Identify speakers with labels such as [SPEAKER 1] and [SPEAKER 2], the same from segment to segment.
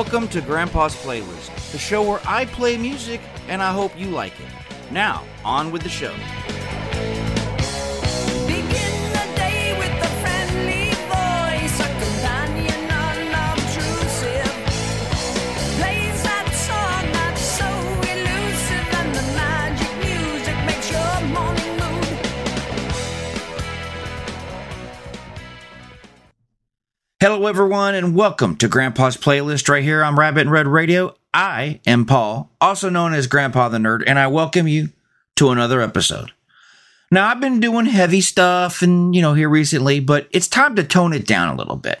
[SPEAKER 1] Welcome to Grandpa's Playlist, the show where I play music and I hope you like it. Now, on with the show. Hello, everyone, and welcome to Grandpa's Playlist right here on Rabbit In Red Radio. I am Paul, also known as Grandpa the Nerd, and I welcome you to another episode. Now, I've been doing heavy stuff and, you know, here recently, but it's time to tone it down a little bit.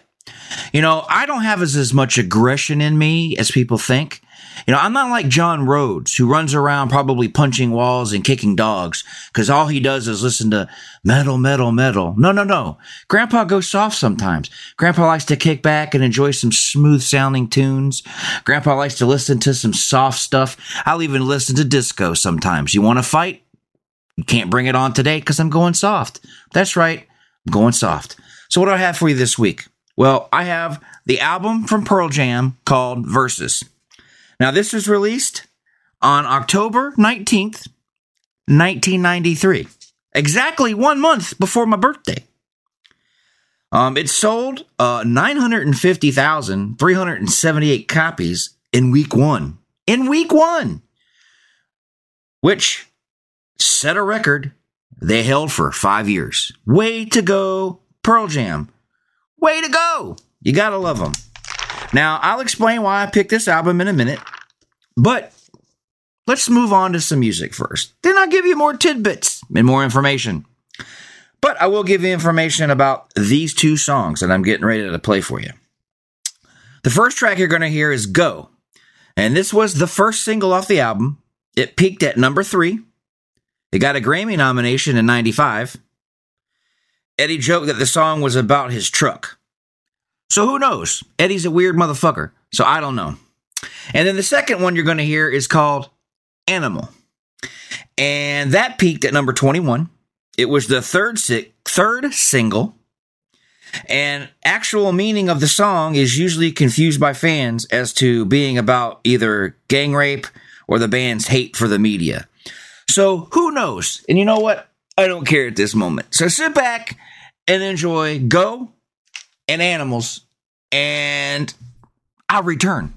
[SPEAKER 1] You know, I don't have as, as much aggression in me as people think. You know, I'm not like John Rhodes, who runs around probably punching walls and kicking dogs, because all he does is listen to metal, metal, metal. No, no, no. Grandpa goes soft sometimes. Grandpa likes to kick back and enjoy some smooth sounding tunes. Grandpa likes to listen to some soft stuff. I'll even listen to disco sometimes. You want to fight? You can't bring it on today because I'm going soft. That's right. I'm going soft. So, what do I have for you this week? Well, I have the album from Pearl Jam called Versus. Now, this was released on October 19th, 1993, exactly one month before my birthday. Um, it sold uh, 950,378 copies in week one. In week one! Which set a record they held for five years. Way to go, Pearl Jam. Way to go. You gotta love them. Now, I'll explain why I picked this album in a minute, but let's move on to some music first. Then I'll give you more tidbits and more information. But I will give you information about these two songs that I'm getting ready to play for you. The first track you're going to hear is Go. And this was the first single off the album. It peaked at number three. It got a Grammy nomination in 95. Eddie joked that the song was about his truck. So who knows? Eddie's a weird motherfucker. So I don't know. And then the second one you're going to hear is called Animal. And that peaked at number 21. It was the third si- third single. And actual meaning of the song is usually confused by fans as to being about either gang rape or the band's hate for the media. So who knows? And you know what? I don't care at this moment. So sit back and enjoy Go and Animals, and I'll return.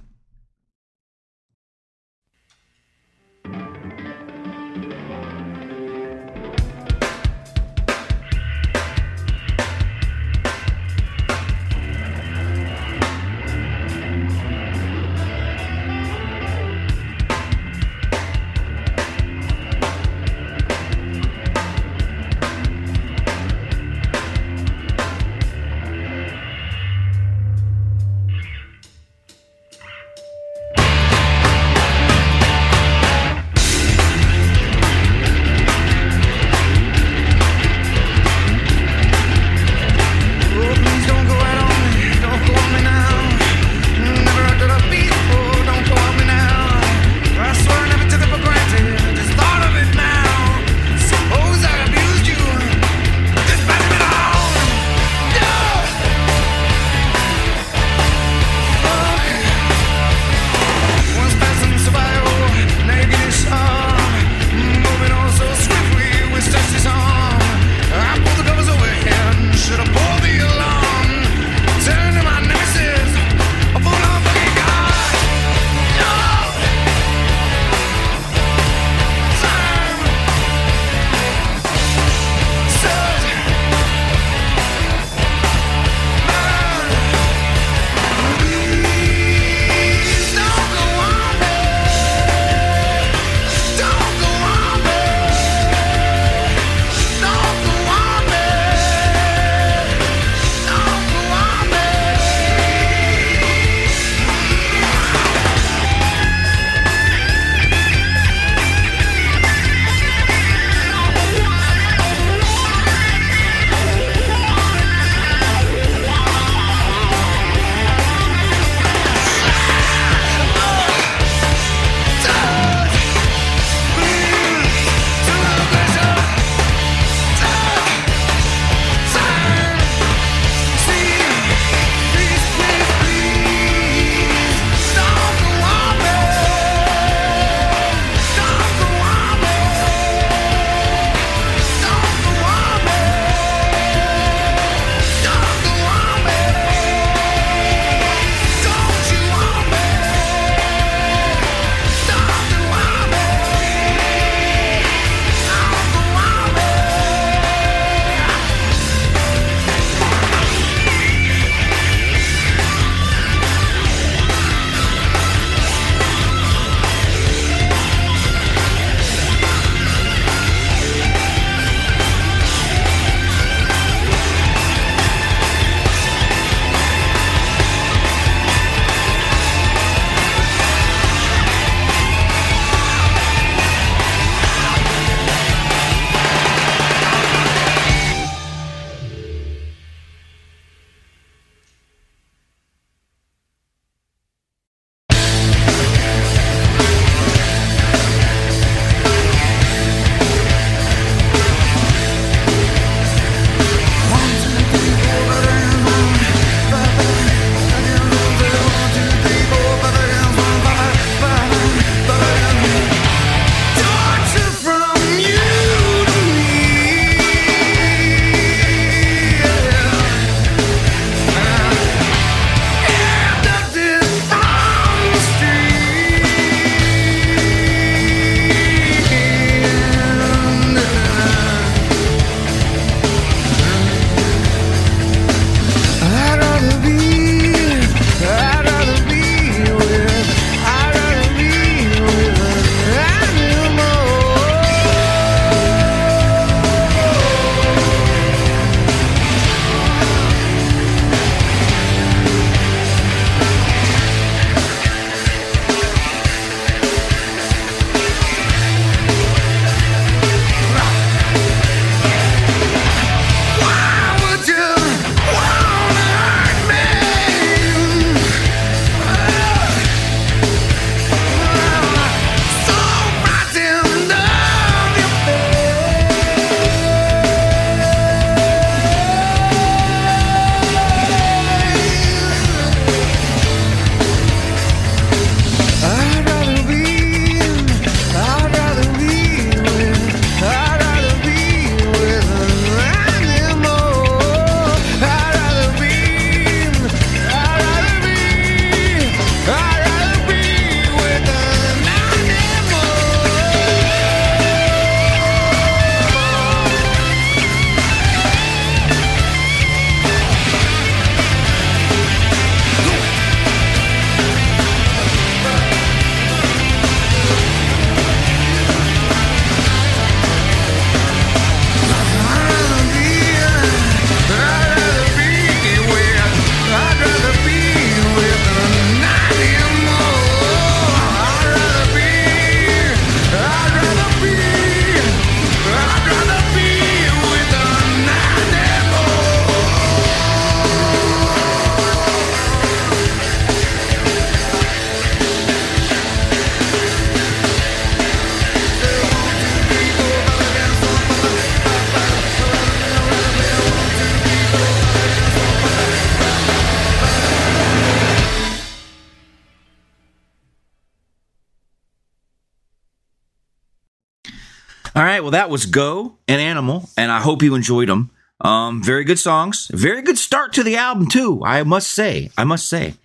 [SPEAKER 1] Well, that was Go and Animal, and I hope you enjoyed them. Um, very good songs. Very good start to the album, too, I must say. I must say.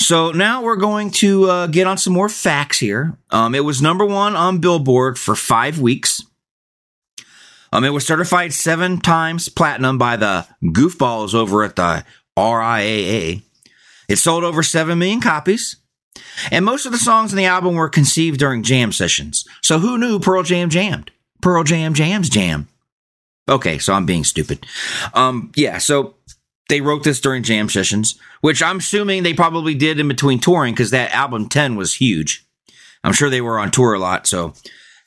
[SPEAKER 1] So now we're going to uh, get on some more facts here. Um, it was number one on Billboard for five weeks. Um, it was certified seven times platinum by the goofballs over at the RIAA. It sold over 7 million copies. And most of the songs in the album were conceived during jam sessions. So who knew Pearl Jam jammed? Pearl Jam jams jam. Okay, so I'm being stupid. Um, yeah, so they wrote this during jam sessions, which I'm assuming they probably did in between touring because that album 10 was huge. I'm sure they were on tour a lot, so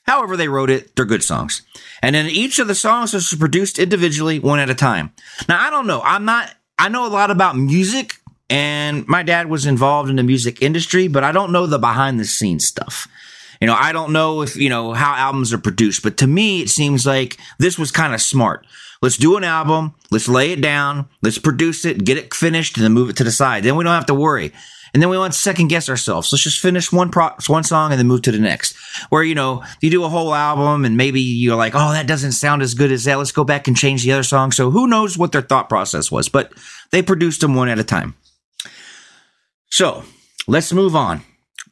[SPEAKER 1] however they wrote it, they're good songs. And then each of the songs was produced individually, one at a time. Now, I don't know. I'm not, I know a lot about music, and my dad was involved in the music industry, but I don't know the behind the scenes stuff. You know, I don't know if, you know, how albums are produced, but to me, it seems like this was kind of smart. Let's do an album. Let's lay it down. Let's produce it, get it finished, and then move it to the side. Then we don't have to worry. And then we want to second guess ourselves. Let's just finish one pro- one song and then move to the next. Where, you know, you do a whole album and maybe you're like, oh, that doesn't sound as good as that. Let's go back and change the other song. So who knows what their thought process was, but they produced them one at a time. So let's move on.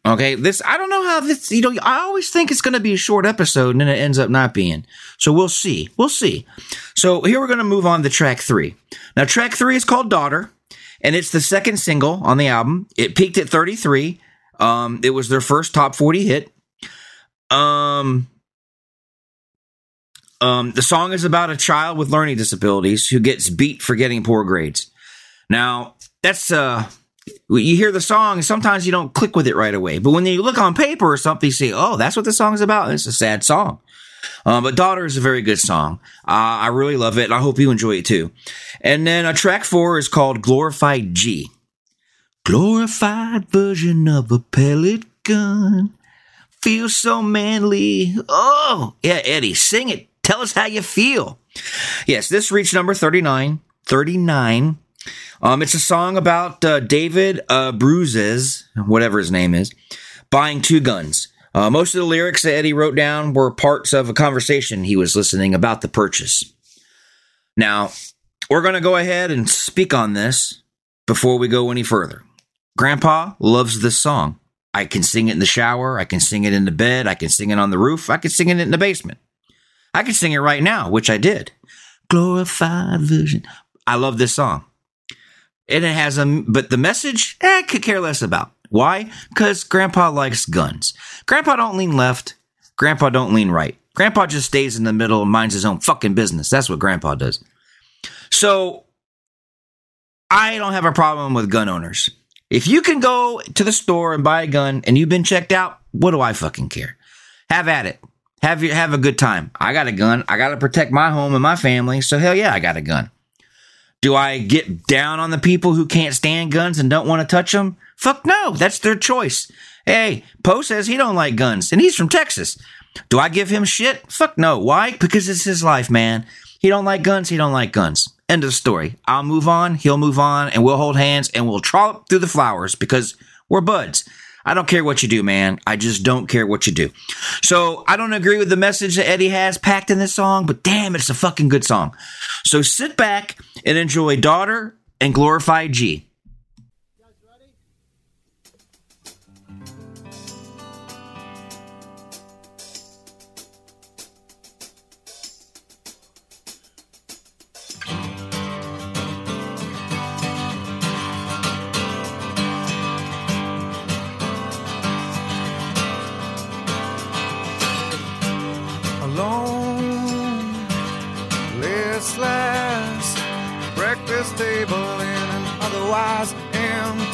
[SPEAKER 1] Okay, this I don't know how this. You know, I always think it's going to be a short episode, and then it ends up not being. So we'll see. We'll see. So here we're going to move on to track three. Now, track three is called "Daughter," and it's the second single on the album. It peaked at 33. Um, it was their first top 40 hit. Um, um, the song is about a child with learning disabilities who gets beat for getting poor grades. Now, that's uh you hear the song sometimes you don't click with it right away. But when you look on paper or something, you say, oh, that's what the song's about. It's a sad song. Um, but Daughter is a very good song. Uh, I really love it. And I hope you enjoy it too. And then uh, track four is called Glorified G. Glorified version of a pellet gun. Feels so manly. Oh, yeah, Eddie, sing it. Tell us how you feel. Yes, this reached number 39. 39 um, it's a song about uh, David uh, Bruises, whatever his name is, buying two guns. Uh, most of the lyrics that Eddie wrote down were parts of a conversation he was listening about the purchase. Now, we're going to go ahead and speak on this before we go any further. Grandpa loves this song. I can sing it in the shower. I can sing it in the bed. I can sing it on the roof. I can sing it in the basement. I can sing it right now, which I did. Glorified vision. I love this song and it has a but the message eh, I could care less about. Why? Because Grandpa likes guns. Grandpa don't lean left. Grandpa don't lean right. Grandpa just stays in the middle and minds his own fucking business. That's what Grandpa does. So I don't have a problem with gun owners. If you can go to the store and buy a gun and you've been checked out, what do I fucking care? Have at it. Have you have a good time. I got a gun. I got to protect my home and my family. So hell yeah, I got a gun. Do I get down on the people who can't stand guns and don't want to touch them? Fuck no, that's their choice. Hey, Poe says he don't like guns and he's from Texas. Do I give him shit? Fuck no. Why? Because it's his life, man. He don't like guns, he don't like guns. End of the story. I'll move on, he'll move on, and we'll hold hands and we'll trollop through the flowers because we're buds. I don't care what you do, man. I just don't care what you do. So I don't agree with the message that Eddie has packed in this song, but damn, it's a fucking good song. So sit back and enjoy Daughter and Glorified G.
[SPEAKER 2] Breakfast table in an otherwise empty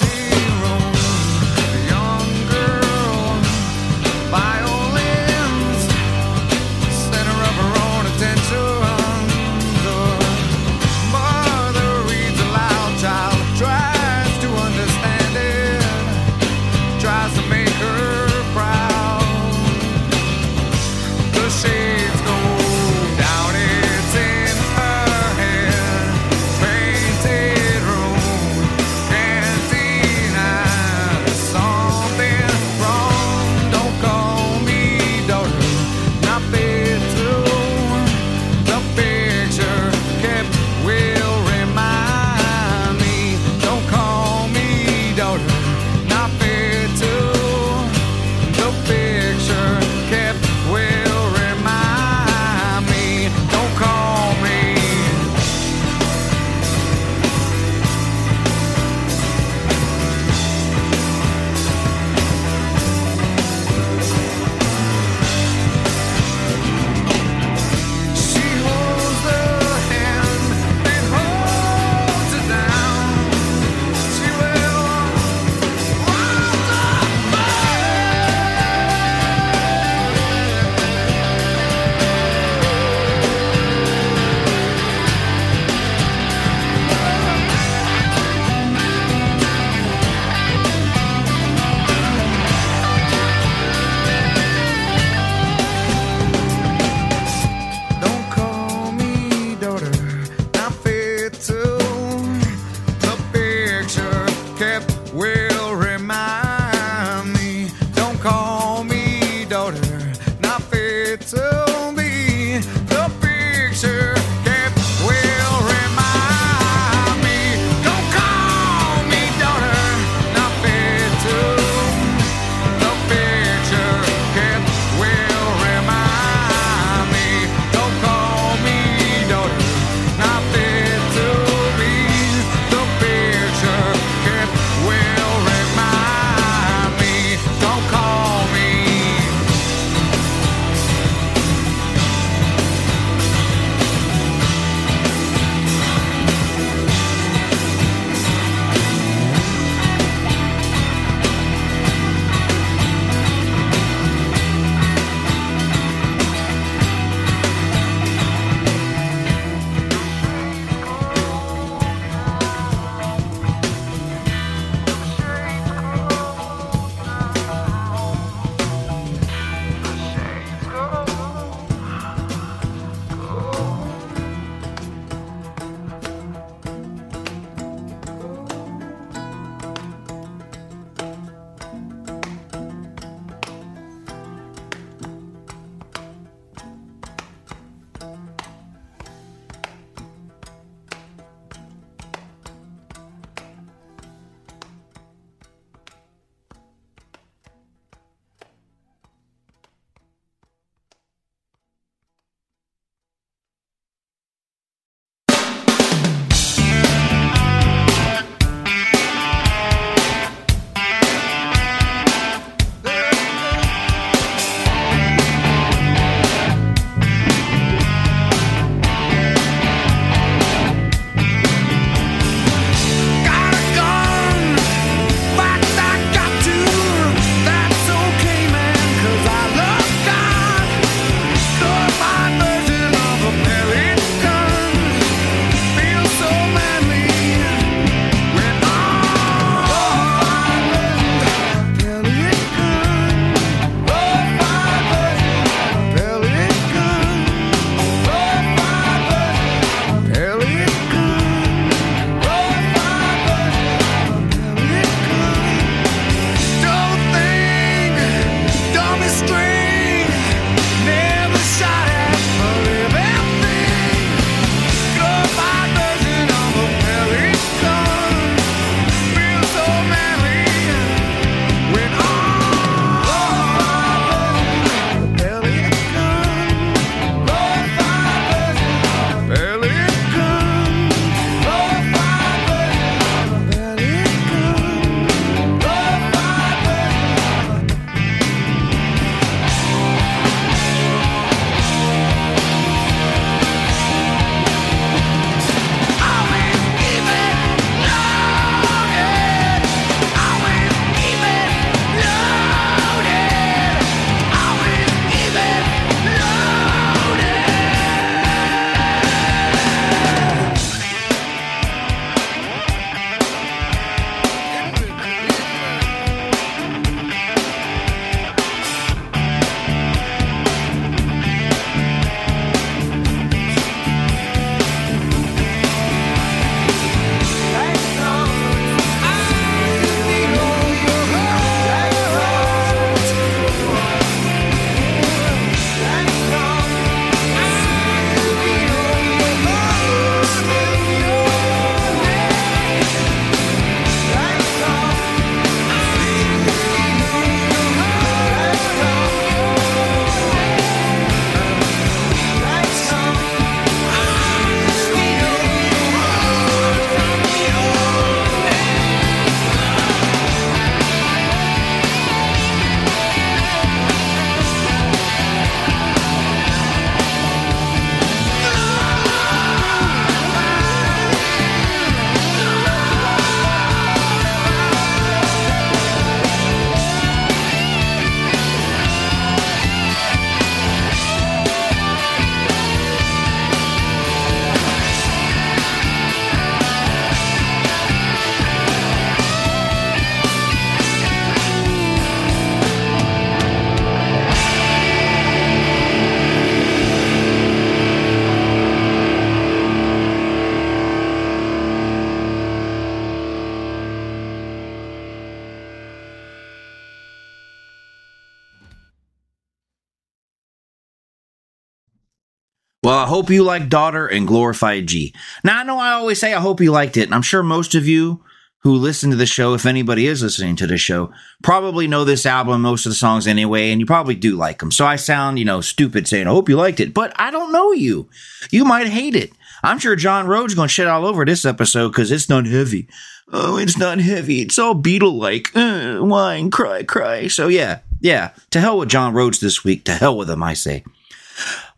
[SPEAKER 1] hope you like Daughter and Glorified G. Now, I know I always say I hope you liked it, and I'm sure most of you who listen to the show, if anybody is listening to the show, probably know this album, most of the songs anyway, and you probably do like them. So I sound, you know, stupid saying, I hope you liked it, but I don't know you. You might hate it. I'm sure John Rhodes going to shit all over this episode because it's not heavy. Oh, it's not heavy. It's all Beatle like. Uh, whine, cry, cry. So yeah, yeah. To hell with John Rhodes this week. To hell with him, I say.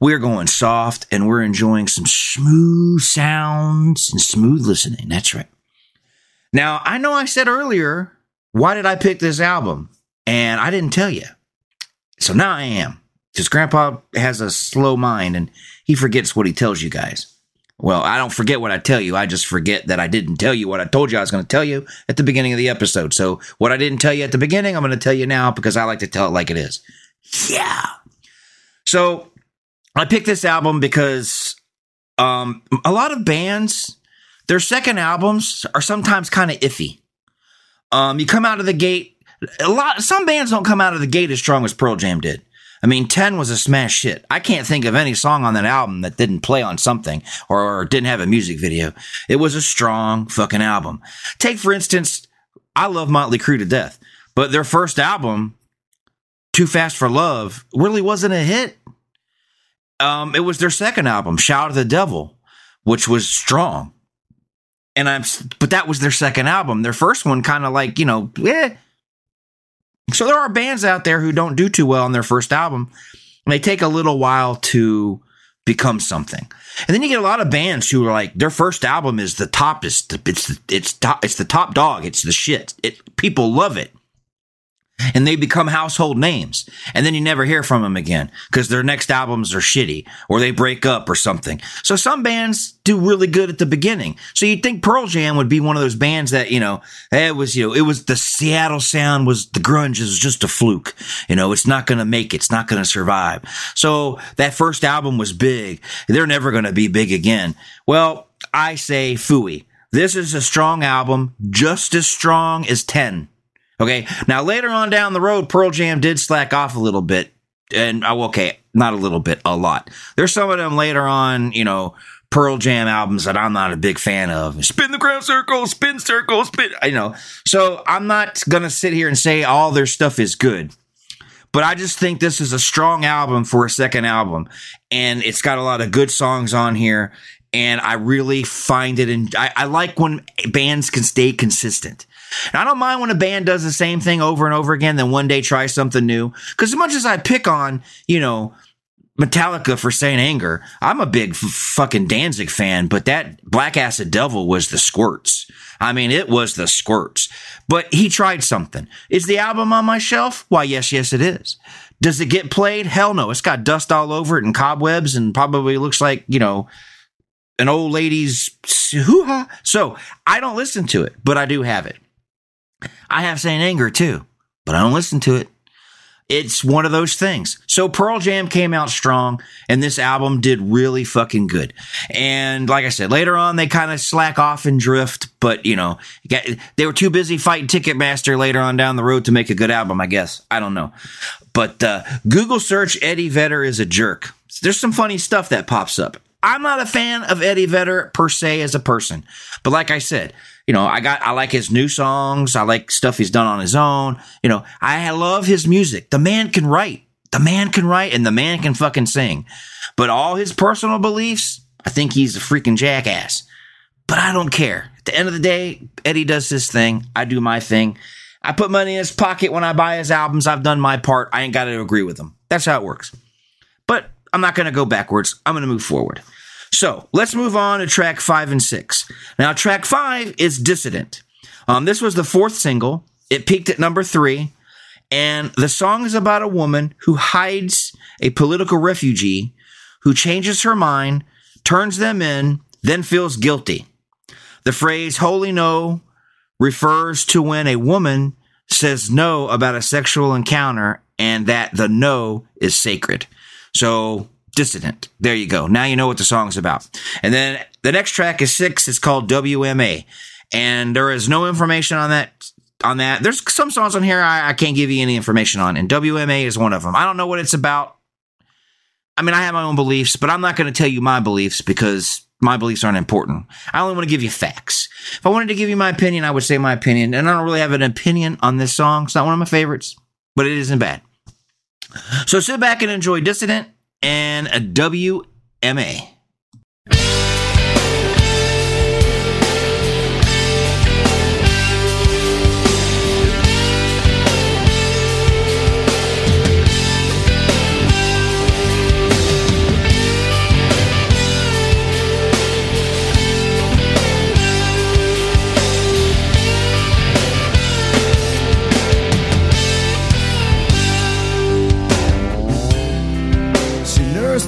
[SPEAKER 1] We're going soft and we're enjoying some smooth sounds and smooth listening. That's right. Now, I know I said earlier, why did I pick this album? And I didn't tell you. So now I am. Because Grandpa has a slow mind and he forgets what he tells you guys. Well, I don't forget what I tell you. I just forget that I didn't tell you what I told you I was going to tell you at the beginning of the episode. So, what I didn't tell you at the beginning, I'm going to tell you now because I like to tell it like it is. Yeah. So, I picked this album because um, a lot of bands, their second albums are sometimes kind of iffy. Um, you come out of the gate, a lot. Some bands don't come out of the gate as strong as Pearl Jam did. I mean, 10 was a smash hit. I can't think of any song on that album that didn't play on something or, or didn't have a music video. It was a strong fucking album. Take, for instance, I love Motley Crue to death, but their first album, Too Fast for Love, really wasn't a hit. Um, it was their second album, Shout at the Devil, which was strong. And I'm, but that was their second album. Their first one kind of like, you know, eh. So there are bands out there who don't do too well on their first album. And they take a little while to become something. And then you get a lot of bands who are like, their first album is the top, it's the, it's, the, it's top, it's the top dog. It's the shit. It, people love it and they become household names. And then you never hear from them again because their next albums are shitty or they break up or something. So some bands do really good at the beginning. So you'd think Pearl Jam would be one of those bands that, you know, it was, you know, it was the Seattle sound was the grunge is just a fluke. You know, it's not going to make it. It's not going to survive. So that first album was big. They're never going to be big again. Well, I say fooey. This is a strong album, just as strong as 10. Okay. Now later on down the road, Pearl Jam did slack off a little bit. And oh, okay, not a little bit, a lot. There's some of them later on, you know, Pearl Jam albums that I'm not a big fan of. Spin the ground circle, spin circle, spin, you know. So I'm not going to sit here and say all their stuff is good. But I just think this is a strong album for a second album. And it's got a lot of good songs on here. And I really find it, and I, I like when bands can stay consistent. And I don't mind when a band does the same thing over and over again, then one day try something new. Because as much as I pick on, you know, Metallica for Saint Anger, I'm a big f- fucking Danzig fan, but that Black Acid Devil was the squirts. I mean, it was the squirts. But he tried something. Is the album on my shelf? Why, yes, yes, it is. Does it get played? Hell no. It's got dust all over it and cobwebs and probably looks like, you know, an old lady's hoo ha. So I don't listen to it, but I do have it. I have Saint Anger too, but I don't listen to it. It's one of those things. So Pearl Jam came out strong and this album did really fucking good. And like I said, later on they kind of slack off and drift, but you know, they were too busy fighting Ticketmaster later on down the road to make a good album, I guess. I don't know. But uh, Google search Eddie Vedder is a jerk. There's some funny stuff that pops up. I'm not a fan of Eddie Vedder per se as a person, but like I said, you know, I got, I like his new songs. I like stuff he's done on his own. You know, I love his music. The man can write. The man can write and the man can fucking sing. But all his personal beliefs, I think he's a freaking jackass. But I don't care. At the end of the day, Eddie does his thing. I do my thing. I put money in his pocket when I buy his albums. I've done my part. I ain't got to agree with him. That's how it works. But I'm not going to go backwards. I'm going to move forward. So let's move on to track five and six. Now, track five is Dissident. Um, this was the fourth single. It peaked at number three. And the song is about a woman who hides a political refugee who changes her mind, turns them in, then feels guilty. The phrase holy no refers to when a woman says no about a sexual encounter and that the no is sacred. So Dissident. There you go. Now you know what the song's about. And then the next track is six. It's called WMA. And there is no information on that. On that, there's some songs on here I, I can't give you any information on, and WMA is one of them. I don't know what it's about. I mean, I have my own beliefs, but I'm not going to tell you my beliefs because my beliefs aren't important. I only want to give you facts. If I wanted to give you my opinion, I would say my opinion. And I don't really have an opinion on this song. It's not one of my favorites, but it isn't bad. So sit back and enjoy Dissident and a WMA.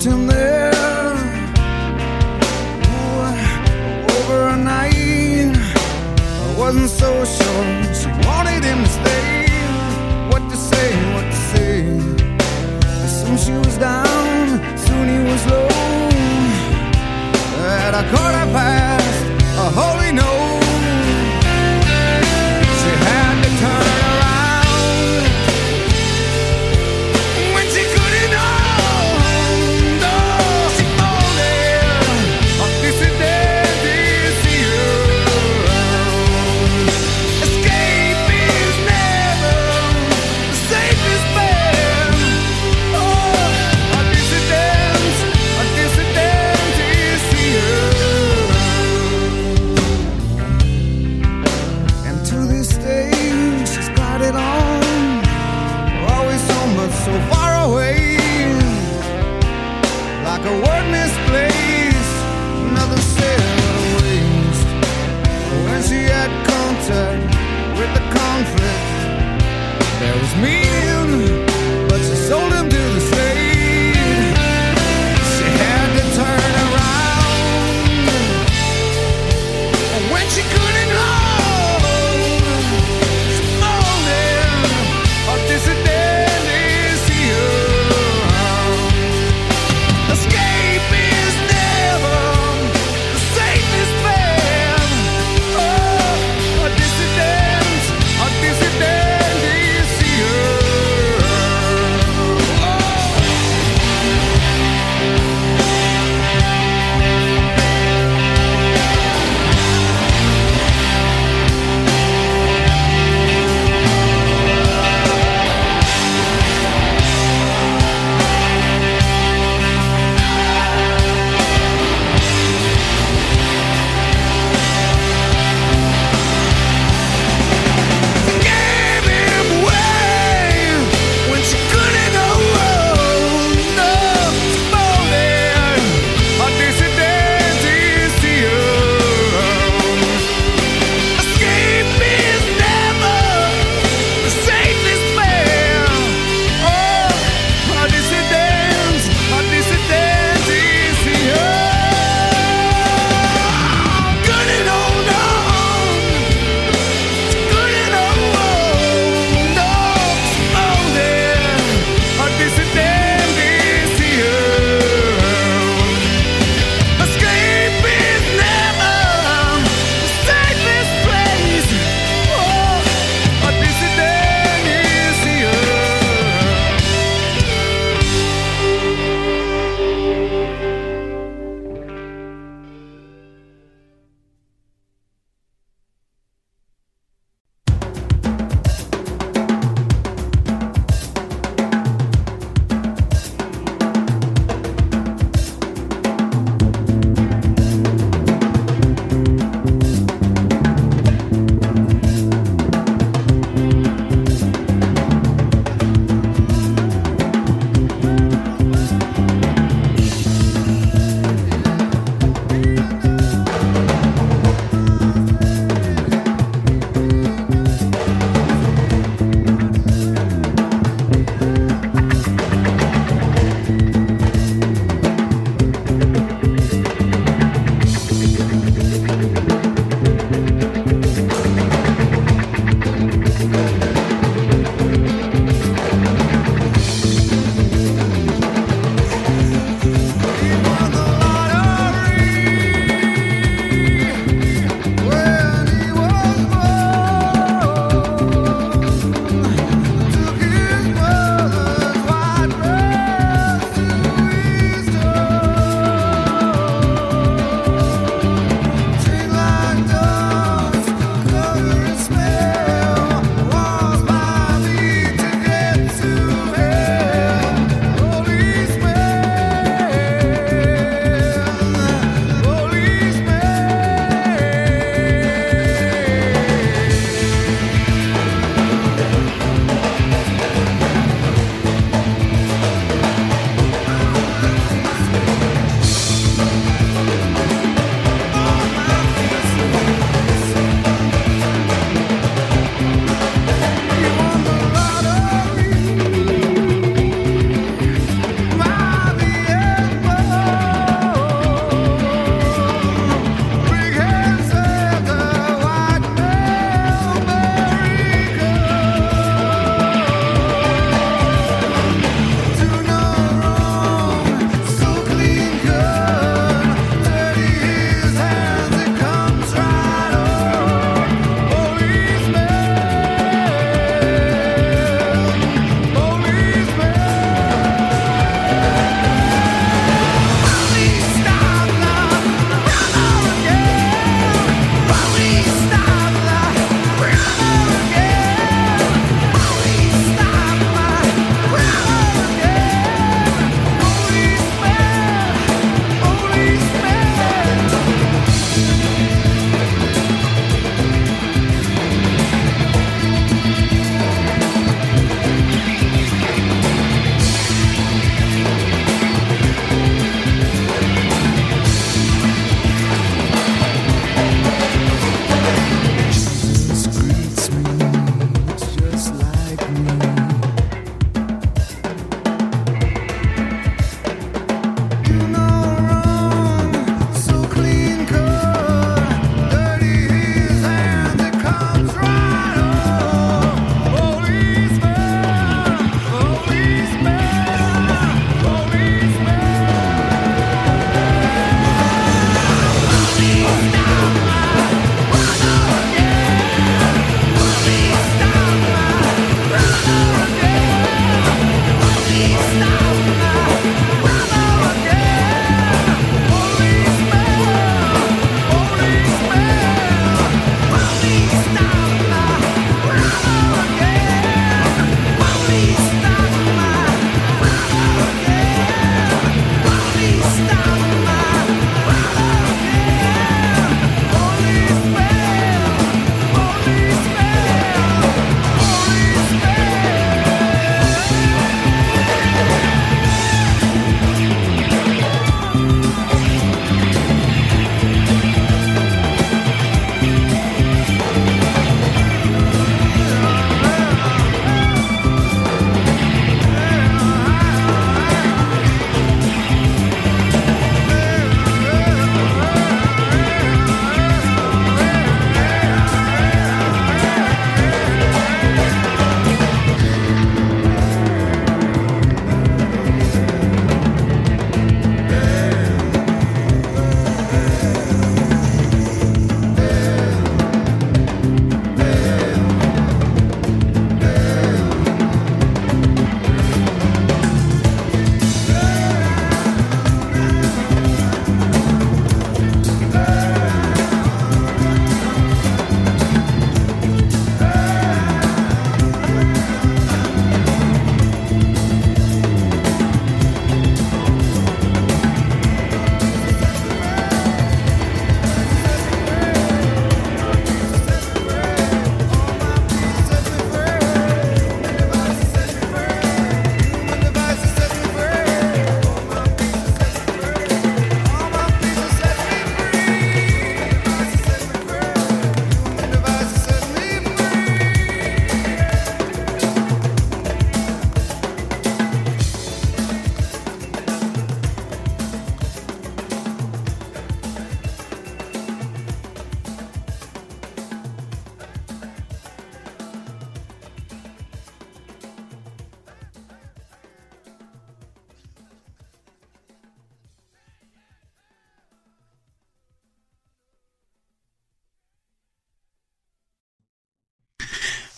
[SPEAKER 3] Him there Ooh, over a night. I wasn't so sure she wanted him to stay. What to say, what to say. Soon she was down, soon he was low. At a quarter past,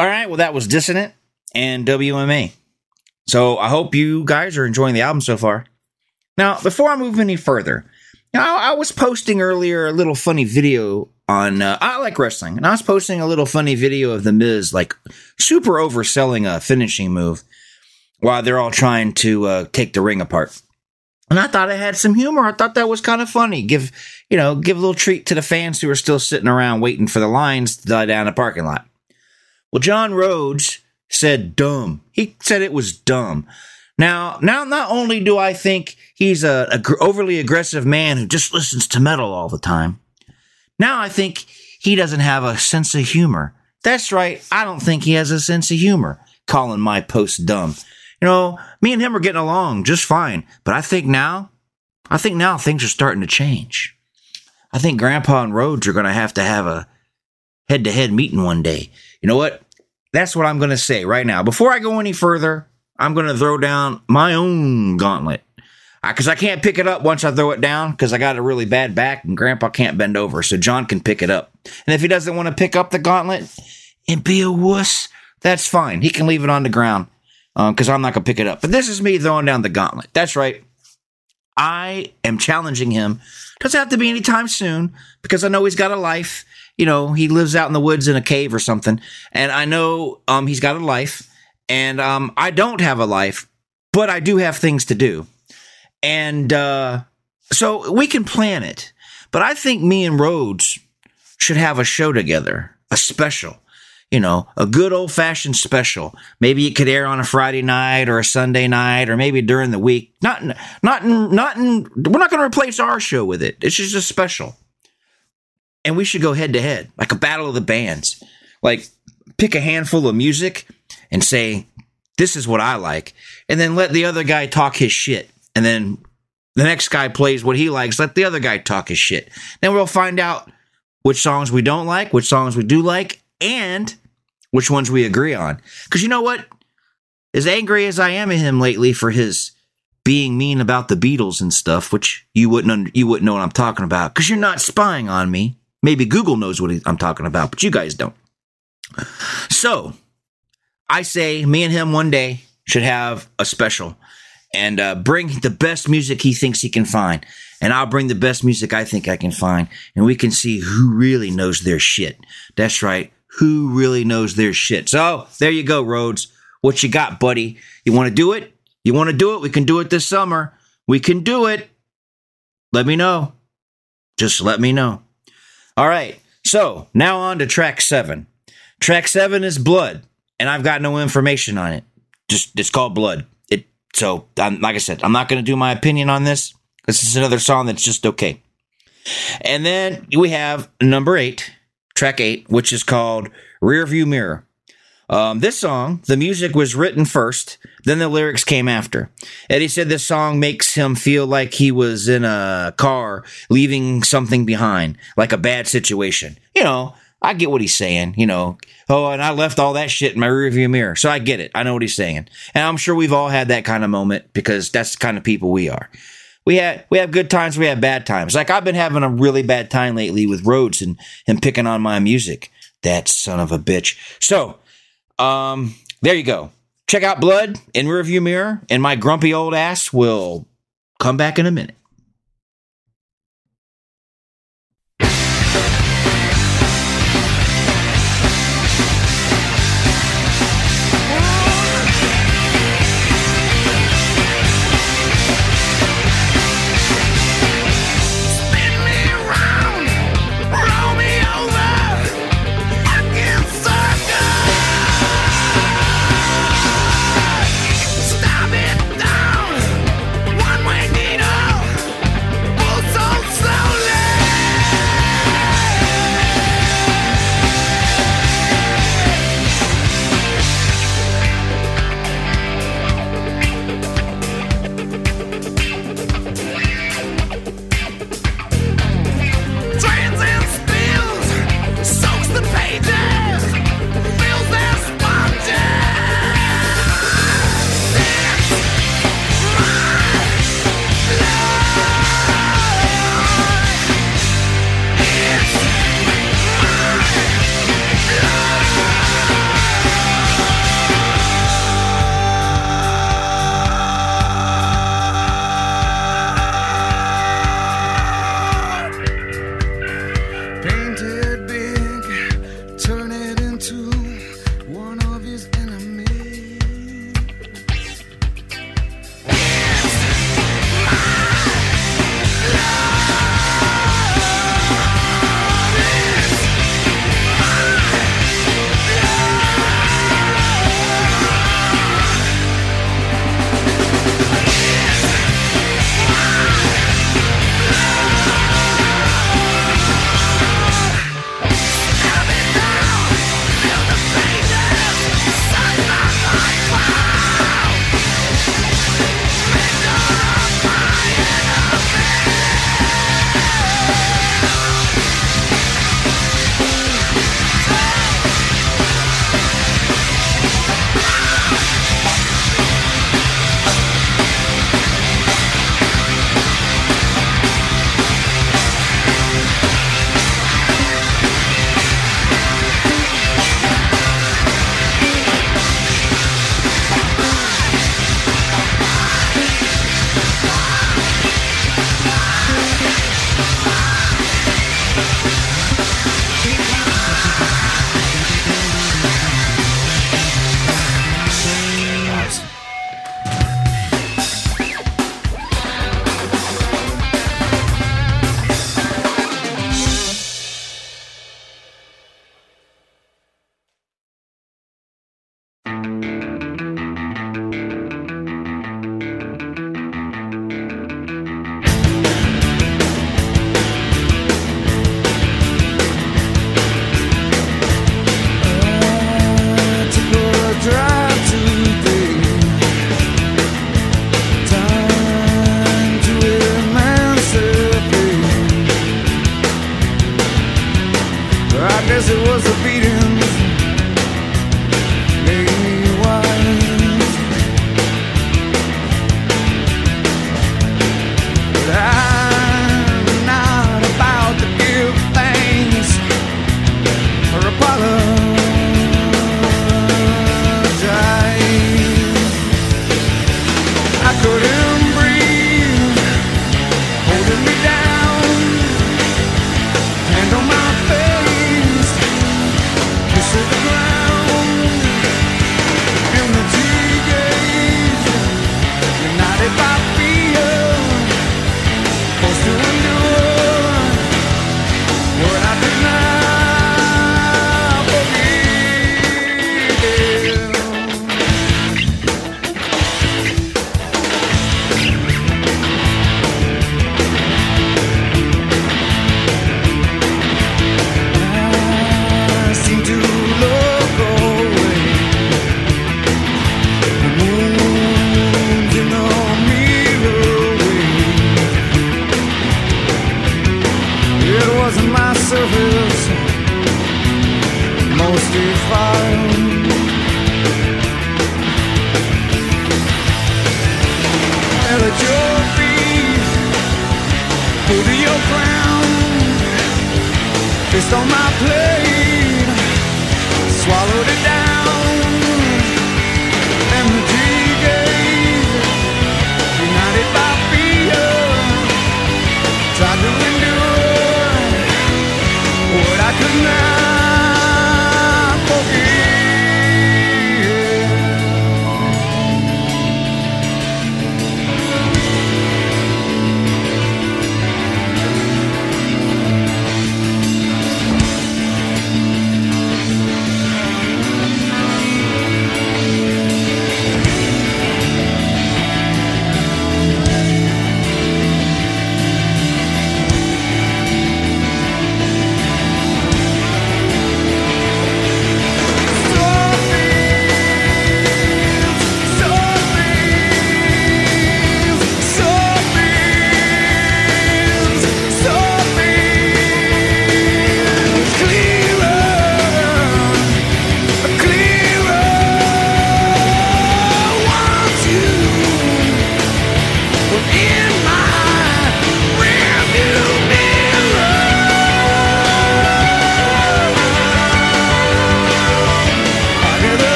[SPEAKER 1] All right, well, that was Dissident and WMA. So I hope you guys are enjoying the album so far. Now, before I move any further, now I was posting earlier a little funny video on. Uh, I like wrestling, and I was posting a little funny video of the Miz like super overselling a finishing move while they're all trying to uh, take the ring apart. And I thought it had some humor. I thought that was kind of funny. Give you know, give a little treat to the fans who are still sitting around waiting for the lines to die down the parking lot. Well, John Rhodes said dumb. He said it was dumb. Now, now, not only do I think he's a, a gr- overly aggressive man who just listens to metal all the time, now I think he doesn't have a sense of humor. That's right. I don't think he has a sense of humor. Calling my post dumb. You know, me and him are getting along just fine, but I think now, I think now things are starting to change. I think Grandpa and Rhodes are going to have to have a head to head meeting one day. You know what? That's what I'm going to say right now. Before I go any further, I'm going to throw down my own gauntlet. Because I can't pick it up once I throw it down because I got a really bad back and Grandpa can't bend over. So John can pick it up. And if he doesn't want to pick up the gauntlet and be a wuss, that's fine. He can leave it on the ground um, because I'm not going to pick it up. But this is me throwing down the gauntlet. That's right. I am challenging him. Doesn't have to be anytime soon because I know he's got a life. You know, he lives out in the woods in a cave or something. And I know um, he's got a life. And um, I don't have a life, but I do have things to do. And uh, so we can plan it. But I think me and Rhodes should have a show together, a special you know, a good old fashioned special. Maybe it could air on a Friday night or a Sunday night or maybe during the week. Not, not, in, not in, we're not going to replace our show with it. It's just a special. And we should go head to head, like a battle of the bands. Like pick a handful of music and say, this is what I like. And then let the other guy talk his shit. And then the next guy plays what he likes. Let the other guy talk his shit. Then we'll find out which songs we don't like, which songs we do like, and which ones we agree on. Because you know what? As angry as I am at him lately for his being mean about the Beatles and stuff, which you wouldn't you wouldn't know what I'm talking about because you're not spying on me. Maybe Google knows what I'm talking about, but you guys don't. So, I say me and him one day should have a special and uh, bring the best music he thinks he can find. And I'll bring the best music I think I can find. And we can see who really knows their shit. That's right. Who really knows their shit. So there you go, Rhodes. What you got, buddy? You want to do it? You want to do it? We can do it this summer. We can do it. Let me know. Just let me know. All right. So now on to track seven. Track seven is Blood, and I've got no information on it. Just it's called Blood. It so I'm, like I said, I'm not going to do my opinion on this. This is another song that's just okay. And then we have number eight, track eight, which is called Rearview Mirror. Um, this song, the music was written first, then the lyrics came after. Eddie said this song makes him feel like he was in a car leaving something behind, like a bad situation. You know, I get what he's saying, you know. Oh, and I left all that shit in my rearview mirror. So I get it. I know what he's saying. And I'm sure we've all had that kind of moment because that's the kind of people we are. We had we have good times, we have bad times. Like I've been having a really bad time lately with Rhodes and him picking on my music. That son of a bitch. So, um, there you go. Check out Blood in rearview mirror, and my grumpy old ass will come back in a minute.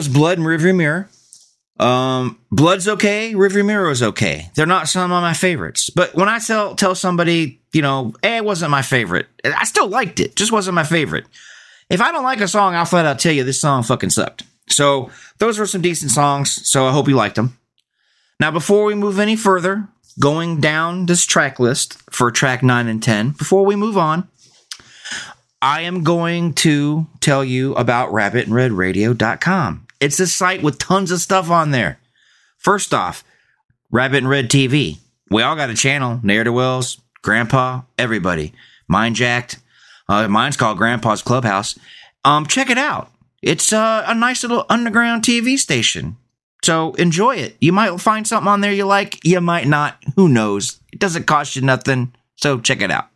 [SPEAKER 1] Was Blood and Rearview Mirror. Um, Blood's okay. Rearview Mirror is okay. They're not some of my favorites. But when I tell tell somebody, you know, hey, it wasn't my favorite, I still liked it. Just wasn't my favorite. If I don't like a song, I'll flat out tell you this song fucking sucked. So those were some decent songs. So I hope you liked them. Now, before we move any further, going down this track list for track nine and ten, before we move on, I am going to tell you about rabbitinredradio.com. It's a site with tons of stuff on there. First off, Rabbit In Red TV. We all got a channel. Ne'er-Do-Wells, Grandpa, everybody. Mine jacked. Uh, mine's called Grandpa's Clubhouse. Um, check it out. It's uh, a nice little underground TV station. So enjoy it. You might find something on there you like. You might not. Who knows? It doesn't cost you nothing. So check it out.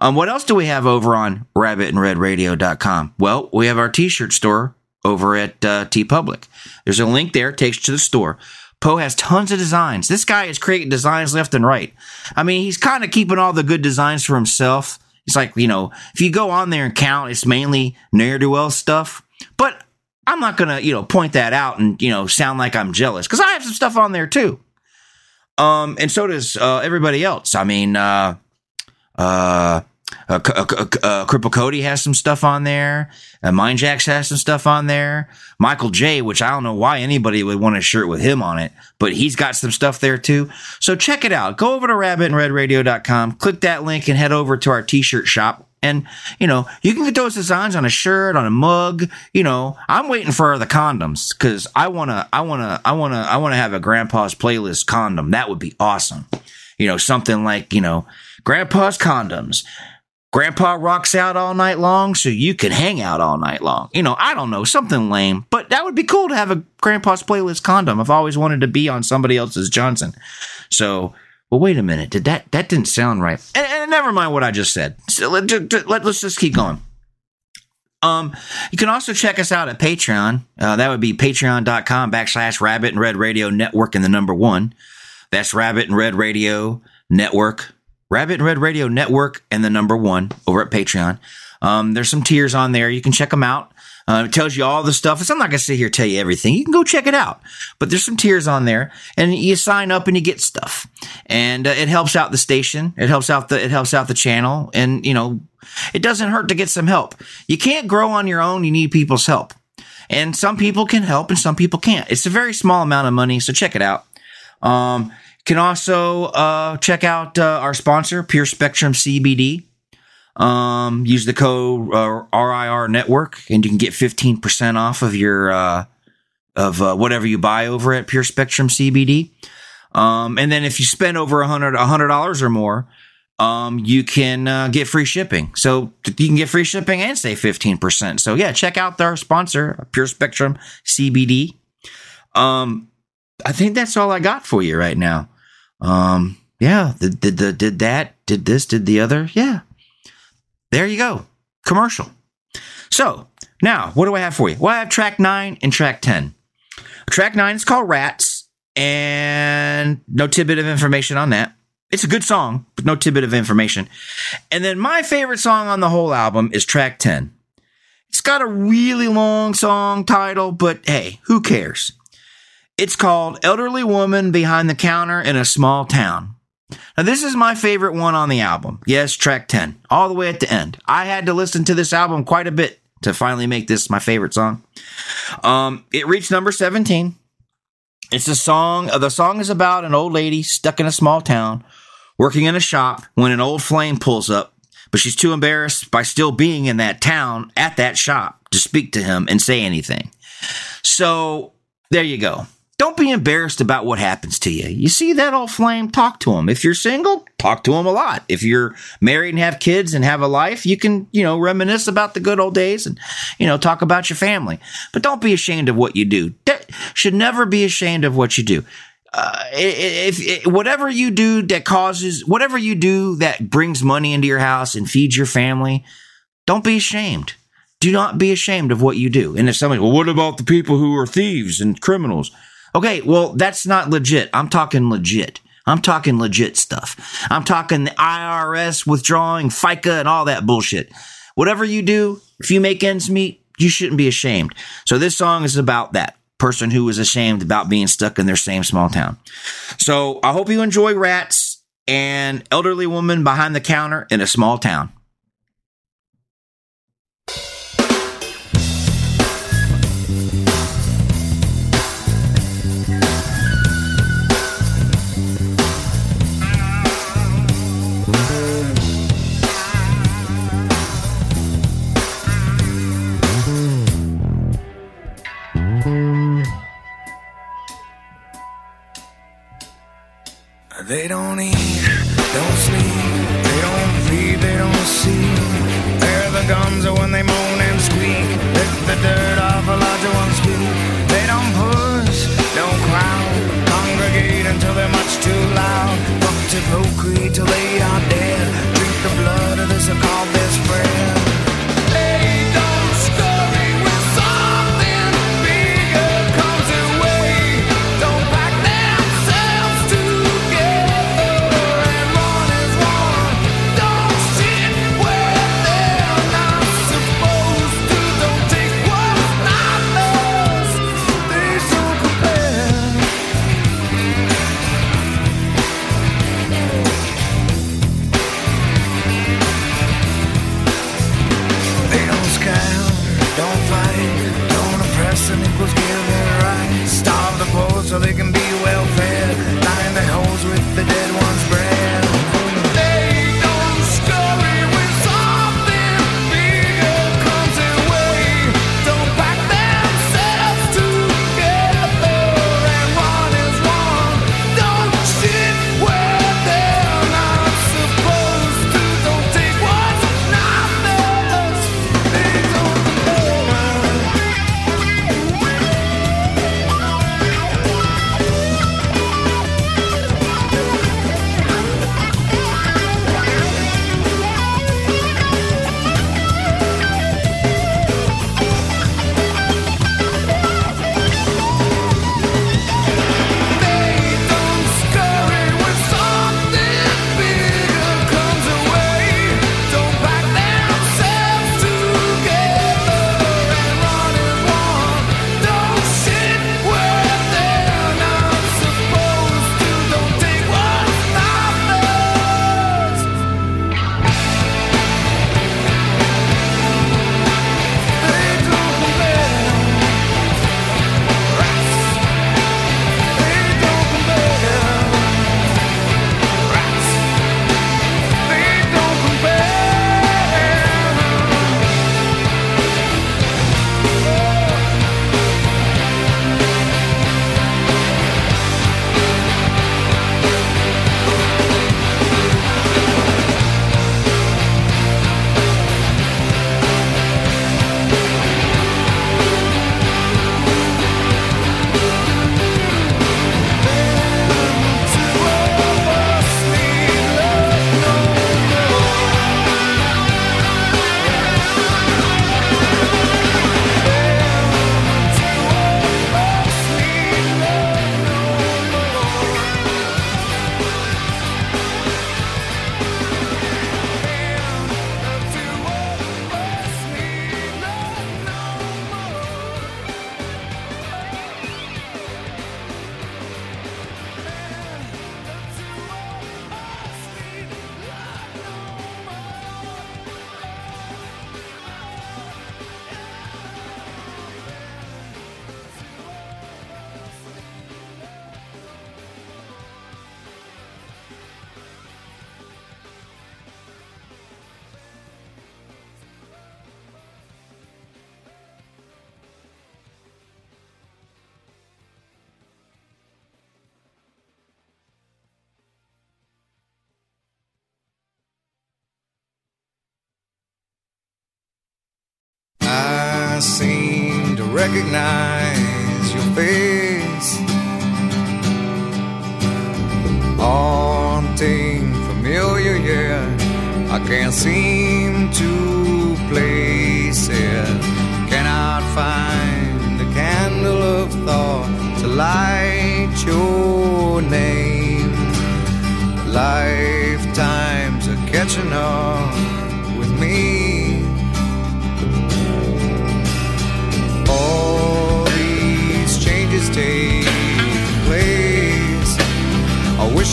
[SPEAKER 1] Um, what else do we have over on rabbitinredradio.com? Well, we have our t-shirt store over at uh, Public, There's a link there, takes you to the store. Poe has tons of designs. This guy is creating designs left and right. I mean, he's kind of keeping all the good designs for himself. It's like, you know, if you go on there and count, it's mainly ne'er-do-well stuff. But I'm not going to, you know, point that out and, you know, sound like I'm jealous because I have some stuff on there too. Um, and so does uh, everybody else. I mean, uh, uh, uh, uh, uh, Cripple Cody has some stuff on there. Uh, Mind Jacks has some stuff on there. Michael J, which I don't know why anybody would want a shirt with him on it, but he's got some stuff there too. So check it out. Go over to rabbitinredradio.com, click that link and head over to our t-shirt shop. And, you know, you can get those designs on a shirt, on a mug. You know, I'm waiting for the condoms because I want to, I want to, I want to, I want to have a grandpa's playlist condom. That would be awesome. You know, something like, you know, grandpa's condoms. Grandpa rocks out all night long so you can hang out all night long. You know, I don't know, something lame, but that would be cool to have a grandpa's playlist condom. I've always wanted to be on somebody else's Johnson. So, well, wait a minute. Did that, that didn't sound right. And, and never mind what I just said. So let, let, let's just keep going. Um, you can also check us out at Patreon. Uh, that would be patreon.com backslash rabbit in red radio network and the number one. That's rabbit in red radio network Rabbit In Red Radio Network and the number one over at Patreon. Um, there's some tiers on there. You can check them out. Uh, it tells you all the stuff. So I'm not going to sit here and tell you everything. You can go check it out. But there's some tiers on there, and you sign up and you get stuff, and uh, it helps out the station. It helps out the it helps out the channel, and you know, it doesn't hurt to get some help. You can't grow on your own. You need people's help, and some people can help, and some people can't. It's a very small amount of money, so check it out. Um, can also uh, check out uh, our sponsor, Pure Spectrum CBD. Um, use the code uh, RIR Network, and you can get fifteen percent off of your uh, of uh, whatever you buy over at Pure Spectrum CBD. Um, and then if you spend over a hundred hundred dollars or more, um, you can uh, get free shipping. So you can get free shipping and save fifteen percent. So yeah, check out our sponsor, Pure Spectrum CBD. Um, I think that's all I got for you right now. Um, yeah, did, did, did, did that, did this, did the other. Yeah. There you go. Commercial. So now what do I have for you? Well, I have track nine and track 10. Track nine is called Rats and no tidbit of information on that. It's a good song, but no tidbit of information. And then my favorite song on the whole album is track 10. It's got a really long song title, but hey, who cares? It's called Elderly Woman Behind the Counter in a Small Town. Now, this is my favorite one on the album. Yes, track 10, all the way at the end. I had to listen to this album quite a bit to finally make this my favorite song. Um, it reached number 17. It's a song, the song is about an old lady stuck in a small town working in a shop when an old flame pulls up, but she's too embarrassed by still being in that town at that shop to speak to him and say anything. So there you go. Don't be embarrassed about what happens to you. You see that old flame, talk to him. If you're single, talk to him a lot. If you're married and have kids and have a life, you can, you know, reminisce about the good old days and, you know, talk about your family. But don't be ashamed of what you do. Should never be ashamed of what you do. Uh, if, if whatever you do that causes whatever you do that brings money into your house and feeds your family, don't be ashamed. Do not be ashamed of what you do. And if somebody, well, what about the people who are thieves and criminals? Okay, well, that's not legit. I'm talking legit. I'm talking legit stuff. I'm talking the IRS withdrawing FICA and all that bullshit. Whatever you do, if you make ends meet, you shouldn't be ashamed. So this song is about that person who is ashamed about being stuck in their same small town. So I hope you enjoy Rats and Elderly Woman Behind the Counter in a Small Town.
[SPEAKER 3] They don't eat, don't sleep, they don't feed, they don't see. They're the are when they moan and squeak. Lick the dirt off a larger one's feet. They don't push, don't crowd. Congregate until they're much too loud. Fuck to procreate till they are dead.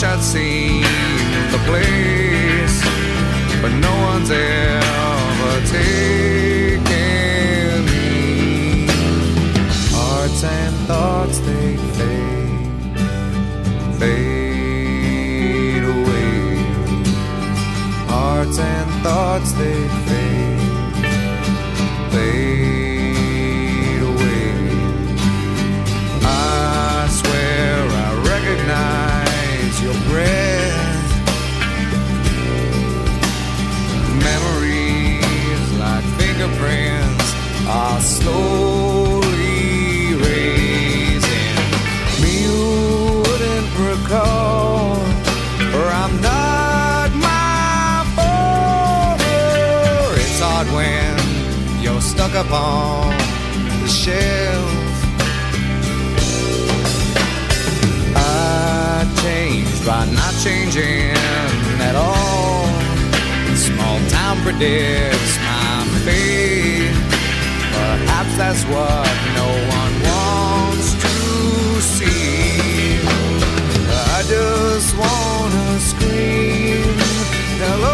[SPEAKER 3] wish I'd seen the place, but no one's ever taken me. Hearts and thoughts they fade, fade away. Hearts and thoughts they fade. Stuck upon the shelf. I changed by not changing at all. Small town predicts my fate. Perhaps that's what no one wants to see. I just wanna scream hello.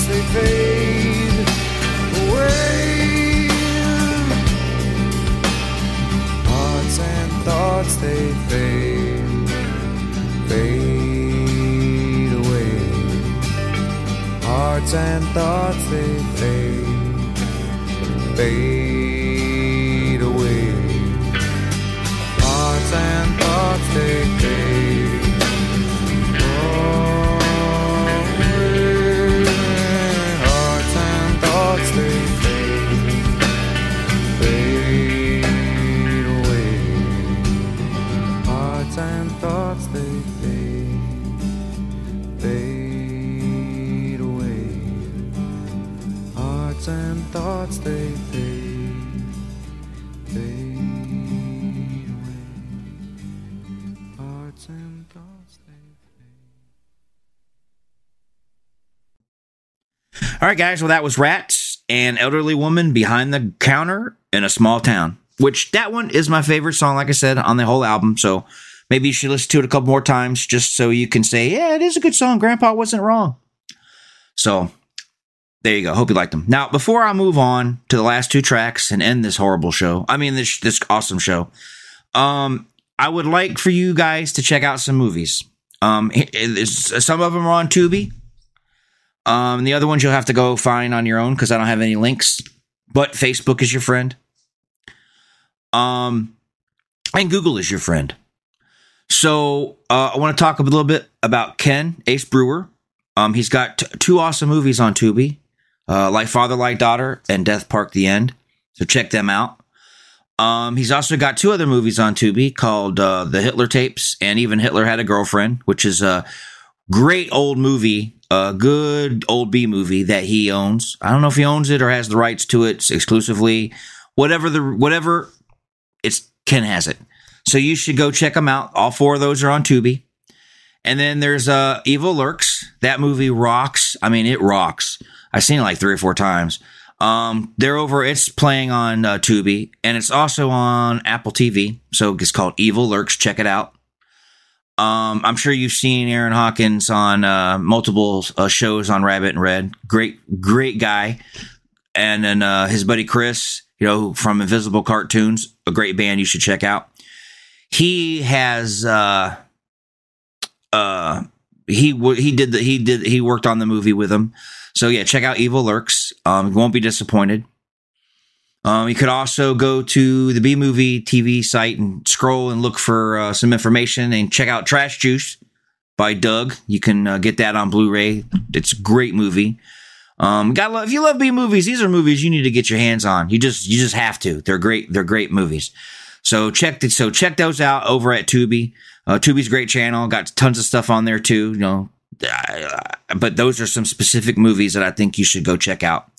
[SPEAKER 3] They fade, away. Hearts and thoughts they fade away. Hearts and thoughts they fade, fade thoughts
[SPEAKER 1] All right, guys. Well, that was Rats, an elderly woman behind the counter in a small town. Which that one is my favorite song, like I said, on the whole album. So maybe you should listen to it a couple more times just so you can say, yeah, it is a good song. Grandpa wasn't wrong. So there you go. Hope you liked them. Now, before I move on to the last two tracks and end this horrible show, I mean this this awesome show, um, I would like for you guys to check out some movies. Um, it- it's- some of them are on Tubi. Um, the other ones you'll have to go find on your own because I don't have any links. But Facebook is your friend. Um, and Google is your friend. So uh, I want to talk a little bit about Ken Ace Brewer. Um, he's got t- two awesome movies on Tubi, uh, like Father, Like Daughter, and Death Park: The End. So check them out. Um, he's also got two other movies on Tubi called uh, The Hitler Tapes and Even Hitler Had a Girlfriend, which is a great old movie, a good old B movie that he owns. I don't know if he owns it or has the rights to it exclusively. Whatever the whatever, it's Ken has it. So you should go check them out. All four of those are on Tubi. And then there's uh Evil Lurks. That movie rocks. I mean, it rocks. I've seen it like three or four times. Um, they're over. It's playing on uh, Tubi, and it's also on Apple TV. So it's called Evil Lurks. Check it out. Um, I'm sure you've seen Aaron Hawkins on uh, multiple uh, shows on Rabbit In Red. Great, great guy. And then uh, his buddy Chris, you know, from Invisible Cartoons, a great band you should check out. He has uh, uh, he he did the, he did he worked on the movie with him. So yeah, check out Evil Lurks. Um, won't be disappointed. Um, you could also go to the B Movie TV site and scroll and look for uh, some information and check out Trash Juice by Doug. You can uh, get that on Blu-ray. It's a great movie. Um, got love, if you love B movies, these are movies you need to get your hands on. You just you just have to. They're great. They're great movies. So check the, so check those out over at Tubi. Uh, Tubi's great channel. Got tons of stuff on there too. You know, but those are some specific movies that I think you should go check out.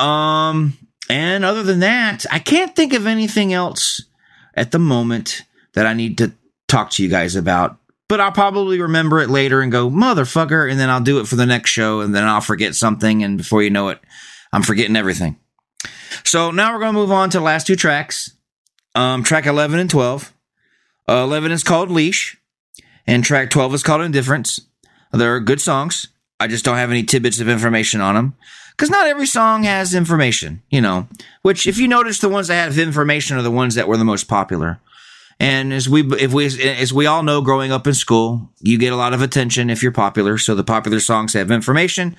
[SPEAKER 1] Um, and other than that, I can't think of anything else at the moment that I need to talk to you guys about. But I'll probably remember it later and go, motherfucker, and then I'll do it for the next show, and then I'll forget something, and before you know it, I'm forgetting everything. So now we're going to move on to the last two tracks. Um, track 11 and 12. Uh, 11 is called Leash, And track 12 is called Indifference. They're good songs. I just don't have any tidbits of information on them. Because not every song has information, you know. Which, if you notice, the ones that have information are the ones that were the most popular. And as we, if we, as we all know, growing up in school, you get a lot of attention if you're popular. So the popular songs have information,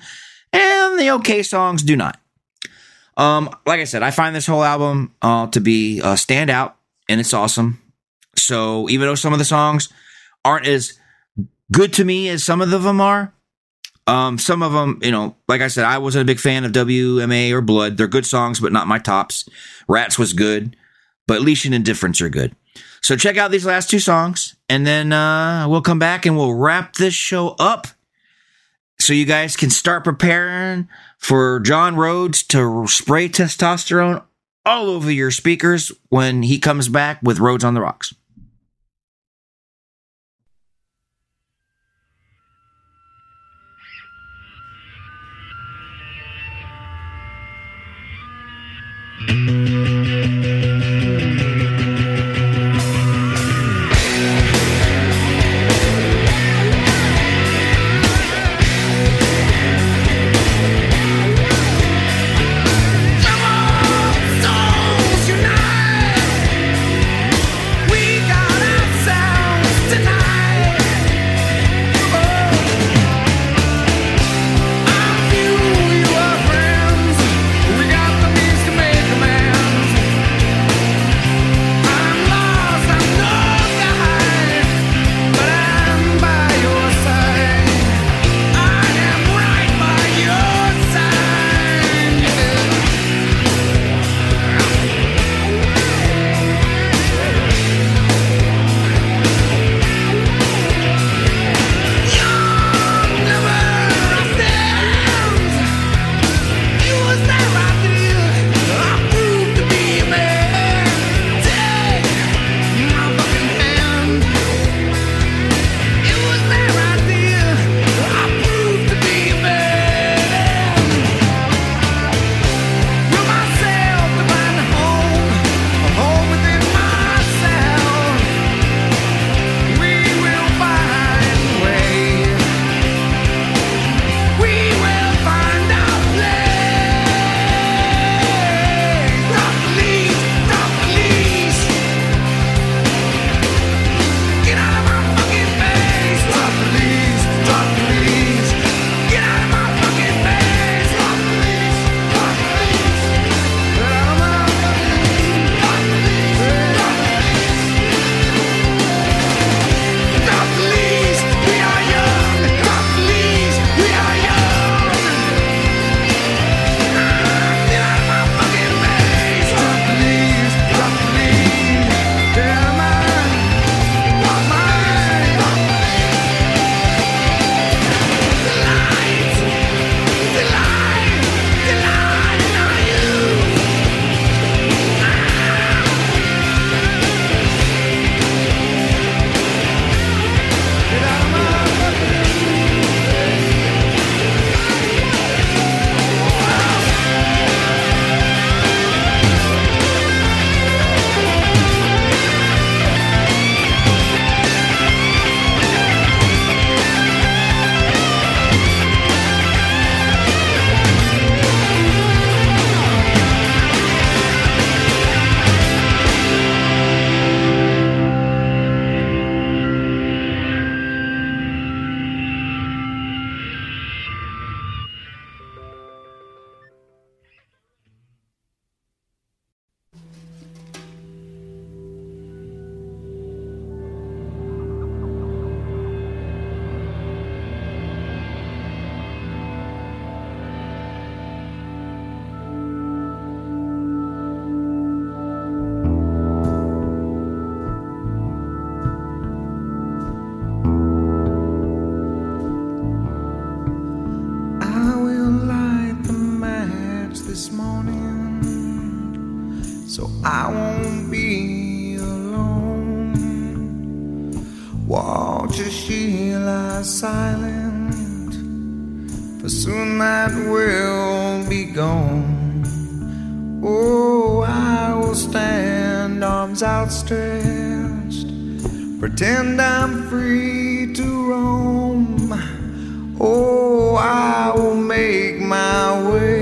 [SPEAKER 1] and the okay songs do not. Um, like I said, I find this whole album uh, to be a standout, and it's awesome. So even though some of the songs aren't as good to me as some of them are, um, some of them, you know, like I said, I wasn't a big fan of WMA or Blood. They're good songs, but not my tops. Rats was good, but Leash and Indifference are good. So check out these last two songs, and then uh, we'll come back and we'll wrap this show up so you guys can start preparing for John Rhodes to spray testosterone all over your speakers when he comes back with Rhodes on the Rocks.
[SPEAKER 3] thank you so I won't be alone. Watch as she lies silent, for soon that will be gone. Oh, I will stand arms outstretched, pretend I'm free to roam. Oh, I will make my way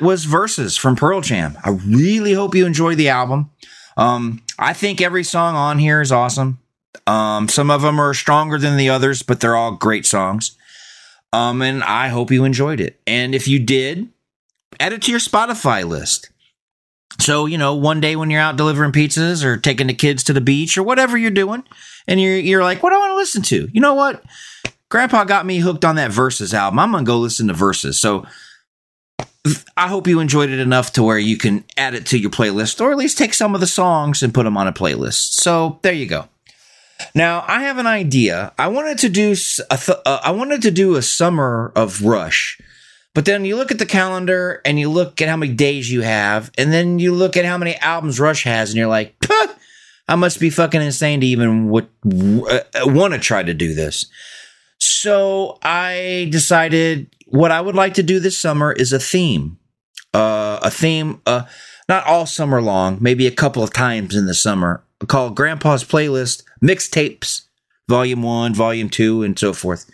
[SPEAKER 1] was Vs. from Pearl Jam. I really hope you enjoy the album. Um, I think every song on here is awesome. Um, some of them are stronger than the others, but they're all great songs. Um, and I hope you enjoyed it. And if you did, add it to your Spotify list. So, you know, one day when you're out delivering pizzas or taking the kids to the beach or whatever you're doing, and you're you're like, what do I want to listen to? You know what? Grandpa got me hooked on that Vs. album. I'm gonna go listen to Verses. So I hope you enjoyed it enough to where you can add it to your playlist, or at least take some of the songs and put them on a playlist. So there you go. Now I have an idea. I wanted to do a th- uh, I wanted to do a summer of Rush, But then you look at the calendar and you look at how many days you have, and then you look at how many albums Rush has, and you're like, "Puh, I must be fucking insane to even w- uh, want to try to do this. So I decided what I would like to do this summer is a theme, uh, a theme, uh, not all summer long, maybe a couple of times in the summer, called Grandpa's Playlist Mixtapes, Volume One, Volume Two, and so forth.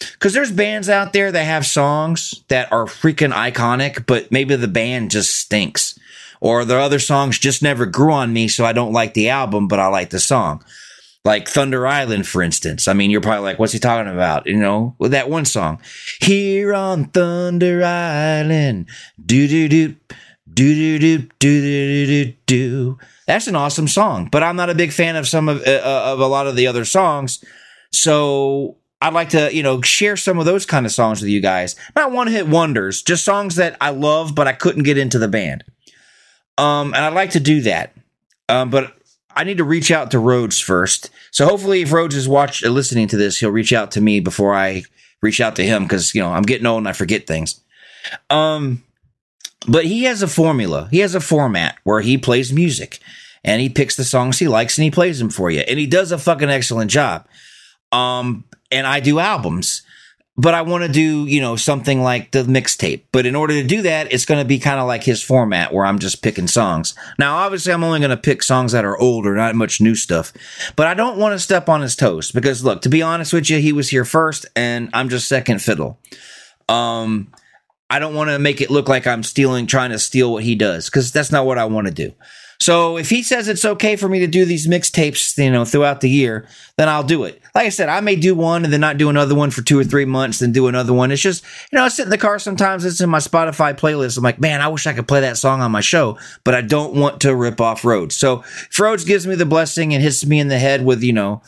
[SPEAKER 1] Because there's bands out there that have songs that are freaking iconic, but maybe the band just stinks. Or the other songs just never grew on me, so I don't like the album, but I like the song. Like Thunder Island, for instance. I mean, you're probably like, what's he talking about? You know, with that one song. Here on Thunder Island, do do do, do do do, do do do. That's an awesome song, but I'm not a big fan of some of, uh, of a lot of the other songs. So I'd like to, you know, share some of those kind of songs with you guys. Not one hit wonders, just songs that I love, but I couldn't get into the band. Um, and I'd like to do that. Um, but I need to reach out to Rhodes first. So hopefully, if Rhodes is watching, listening to this, he'll reach out to me before I reach out to him because you know I'm getting old and I forget things. Um, but he has a formula. He has a format where he plays music and he picks the songs he likes and he plays them for you, and he does a fucking excellent job. Um, and I do albums but I want to do, you know, something like the mixtape. But in order to do that, it's going to be kind of like his format where I'm just picking songs. Now, obviously, I'm only going to pick songs that are older, not much new stuff. But I don't want to step on his toes because, look, to be honest with you, he was here first and I'm just second fiddle. Um, I don't want to make it look like I'm stealing, trying to steal what he does because that's not what I want to do. So if he says it's okay for me to do these mixtapes, you know, throughout the year, then I'll do it. Like I said, I may do one and then not do another one for two or three months, then do another one. It's just, you know, I sit in the car sometimes, it's in my Spotify playlist. I'm like, man, I wish I could play that song on my show, but I don't want to rip off Rhodes. So if Rhodes gives me the blessing and hits me in the head with, you know,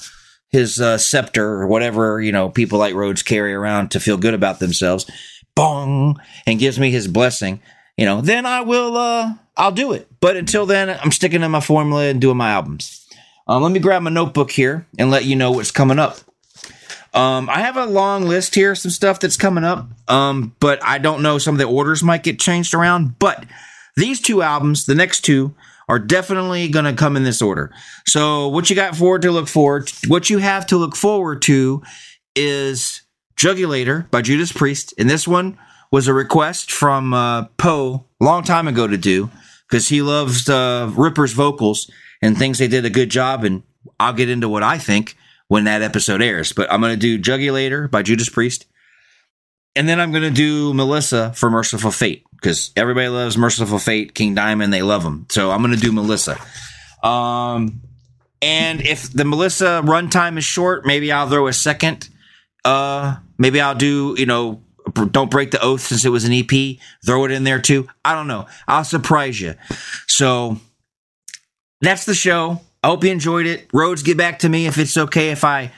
[SPEAKER 1] his uh, scepter or whatever, you know, people like Rhodes carry around to feel good about themselves, bong, and gives me his blessing, you know, then I will, uh, I'll do it. But until then, I'm sticking to my formula and doing my albums. Um, let me grab my notebook here and let you know what's coming up. Um, I have a long list here, some stuff that's coming up. Um, but I don't know. Some of the orders might get changed around. But these two albums, the next two, are definitely going to come in this order. So, what you got forward to look forward, what you have to look forward to, is Jugulator by Judas Priest, and this one was a request from uh, Poe a long time ago to do because he loves uh, Ripper's vocals and thinks they did a good job. And I'll get into what I think when that episode airs. But I'm going to do Jugulator by Judas Priest. And then I'm going to do Melissa for Mercyful Fate because everybody loves Mercyful Fate, King Diamond, they love them. So I'm going to do Melissa. Um, and if the Melissa runtime is short, maybe I'll throw a second. Uh, maybe I'll do, you know, don't break the oath since it was an EP. Throw it in there too. I don't know. I'll surprise you. So that's the show. I hope you enjoyed it. Rhodes, get back to me if it's okay if I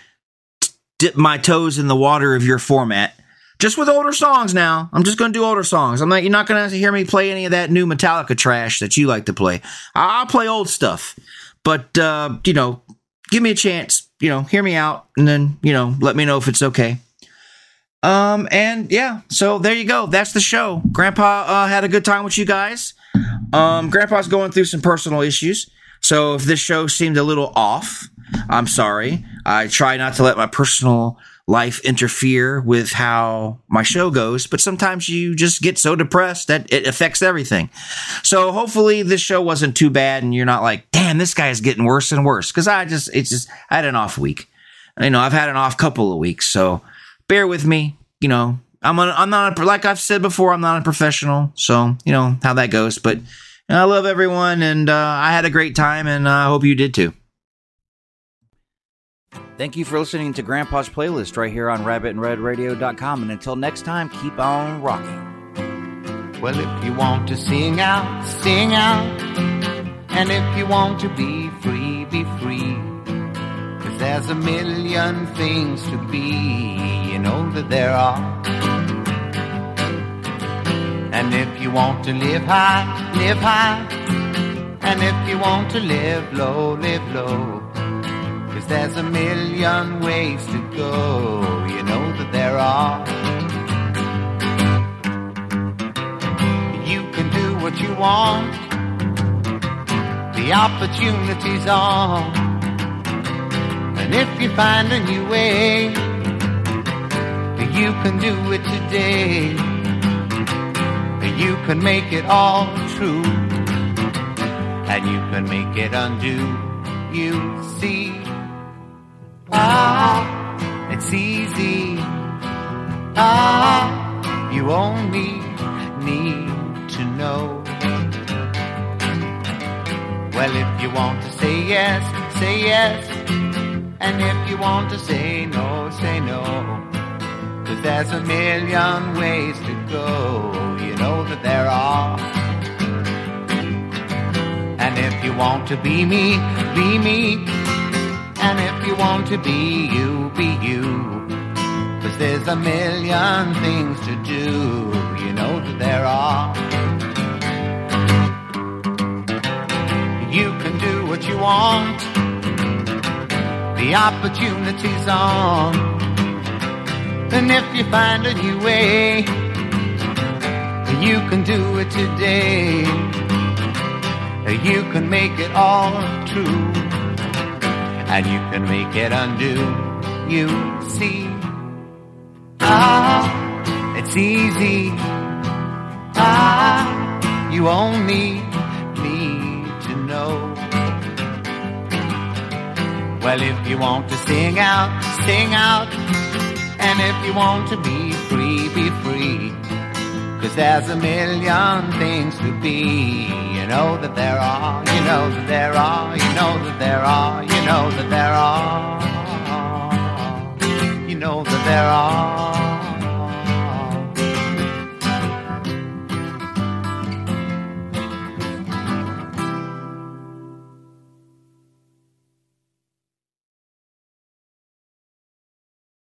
[SPEAKER 1] t- dip my toes in the water of your format. Just with older songs now. I'm just going to do older songs. I'm not. You're not going to hear me play any of that new Metallica trash that you like to play. I- I'll play old stuff, but uh, you know, give me a chance. You know, hear me out, and then you know, let me know if it's okay. Um, and yeah, so there you go. That's the show. Grandpa uh, had a good time with you guys. Um, Grandpa's going through some personal issues. So if this show seemed a little off, I'm sorry. I try not to let my personal life interfere with how my show goes, but sometimes you just get so depressed that it affects everything. So hopefully this show wasn't too bad and you're not like, damn, this guy is getting worse and worse. Cause I just, it's just, I had an off week. You know, I've had an off couple of weeks. So bear with me. You know, I'm a, I'm not a, like I've said before. I'm not a professional, so you know how that goes. But I love everyone, and uh, I had a great time, and uh, I hope you did too. Thank you for listening to Grandpa's playlist right here on RabbitInRedRadio.com. And until next time, keep on rocking.
[SPEAKER 4] Well, if you want to sing out, sing out. And if you want to be free, be free. Cause there's a million things to be, you know that there are. And if you want to live high, live high. And if you want to live low, live low. Cause there's a million ways to go, you know that there are. You can do what you want, the opportunity's on. And if you find a new way, you can do it today. You can make it all true, and you can make it undo. You see, ah, it's easy. Ah, you only need to know. Well, if you want to say yes, say yes. And if you want to say no, say no. Cause there's a million ways to go. You know that there are. And if you want to be me, be me. And if you want to be you, be you. Cause there's a million things to do. You know that there are. You can do what you want. The opportunity's on. And if you find a new way, you can do it today. You can make it all true. And you can make it undo. You see. Ah, it's easy. Ah, you only need to know. Well, if you want to sing out, sing out. And if you want to be free, be free. Cause there's a million things to be. You know that there are, you know that there are, you know that there are, you know that there are. You know that there are.